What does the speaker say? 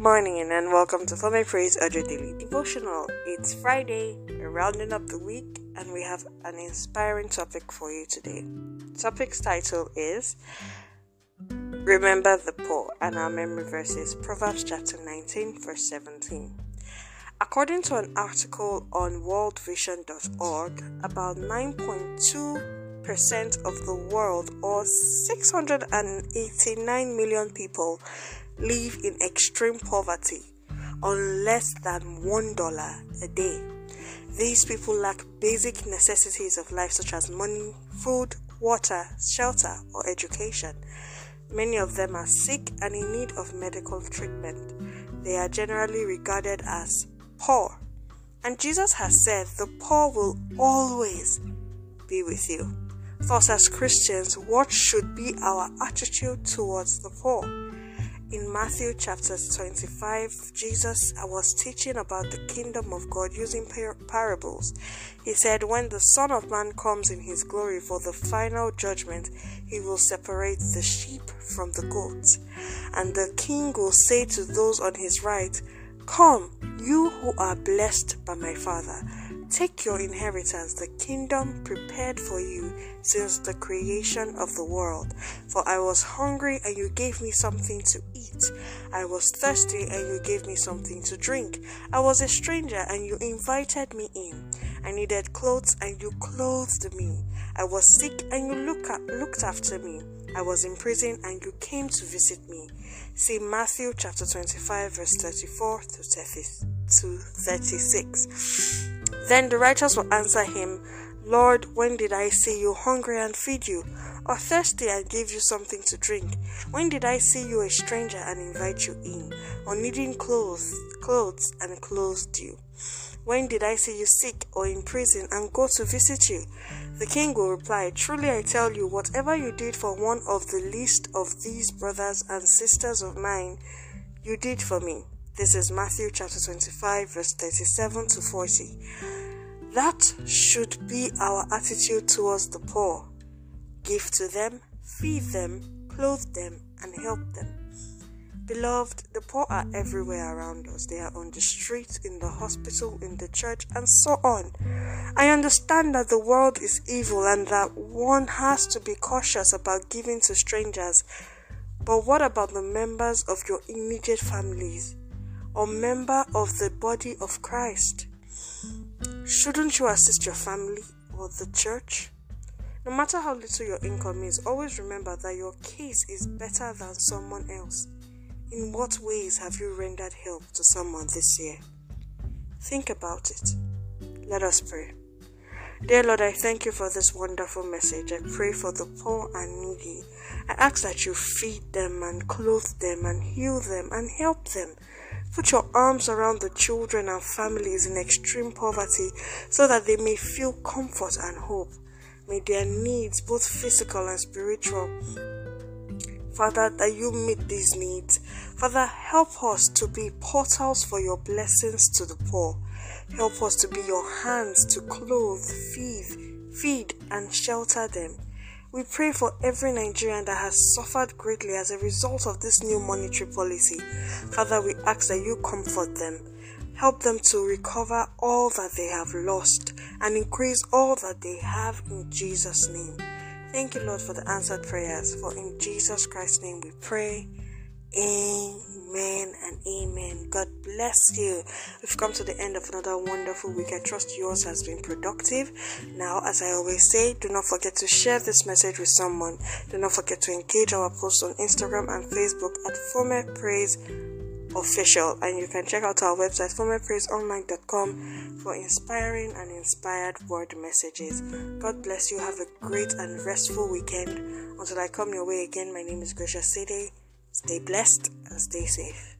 Good morning and welcome to For My Praise Audio Daily Devotional. It's Friday, we're rounding up the week, and we have an inspiring topic for you today. topic's title is Remember the Poor, and our memory verse is Proverbs chapter 19, verse 17. According to an article on worldvision.org, about 9.2% of the world, or 689 million people, live in extreme poverty on less than $1 a day. These people lack basic necessities of life such as money, food, water, shelter, or education. Many of them are sick and in need of medical treatment. They are generally regarded as poor. And Jesus has said, The poor will always be with you. Thus, as Christians, what should be our attitude towards the poor? In Matthew chapter 25, Jesus was teaching about the kingdom of God using par- parables. He said, When the Son of Man comes in his glory for the final judgment, he will separate the sheep from the goats. And the king will say to those on his right, Come, you who are blessed by my Father Take your inheritance, the kingdom prepared for you since the creation of the world. For I was hungry, and you gave me something to eat. I was thirsty, and you gave me something to drink. I was a stranger, and you invited me in. I needed clothes, and you clothed me. I was sick, and you look at, looked after me. I was in prison, and you came to visit me. See Matthew chapter 25, verse 34 to 36. Then the righteous will answer him, Lord, when did I see you hungry and feed you, or thirsty and give you something to drink? When did I see you a stranger and invite you in, or needing clothes, clothes and clothed you? When did I see you sick or in prison and go to visit you? The king will reply, Truly I tell you, whatever you did for one of the least of these brothers and sisters of mine, you did for me. This is Matthew chapter 25, verse 37 to 40. That should be our attitude towards the poor. Give to them, feed them, clothe them, and help them. Beloved, the poor are everywhere around us. They are on the street, in the hospital, in the church, and so on. I understand that the world is evil and that one has to be cautious about giving to strangers. But what about the members of your immediate families? Or member of the body of Christ? Shouldn't you assist your family or the church? No matter how little your income is, always remember that your case is better than someone else. In what ways have you rendered help to someone this year? Think about it. Let us pray. Dear Lord, I thank you for this wonderful message. I pray for the poor and needy. I ask that you feed them and clothe them and heal them and help them Put your arms around the children and families in extreme poverty so that they may feel comfort and hope. May their needs, both physical and spiritual, Father, that you meet these needs. Father, help us to be portals for your blessings to the poor. Help us to be your hands to clothe, feed, feed, and shelter them. We pray for every Nigerian that has suffered greatly as a result of this new monetary policy. Father, we ask that you comfort them. Help them to recover all that they have lost and increase all that they have in Jesus' name. Thank you, Lord, for the answered prayers. For in Jesus Christ's name we pray. Amen and amen. God bless you. We've come to the end of another wonderful week. I trust yours has been productive. Now, as I always say, do not forget to share this message with someone. Do not forget to engage our posts on Instagram and Facebook at Former Praise Official. And you can check out our website, formerpraiseonline.com, for inspiring and inspired word messages. God bless you. Have a great and restful weekend. Until I come your way again, my name is Gracia Sede. Stay blessed and stay safe.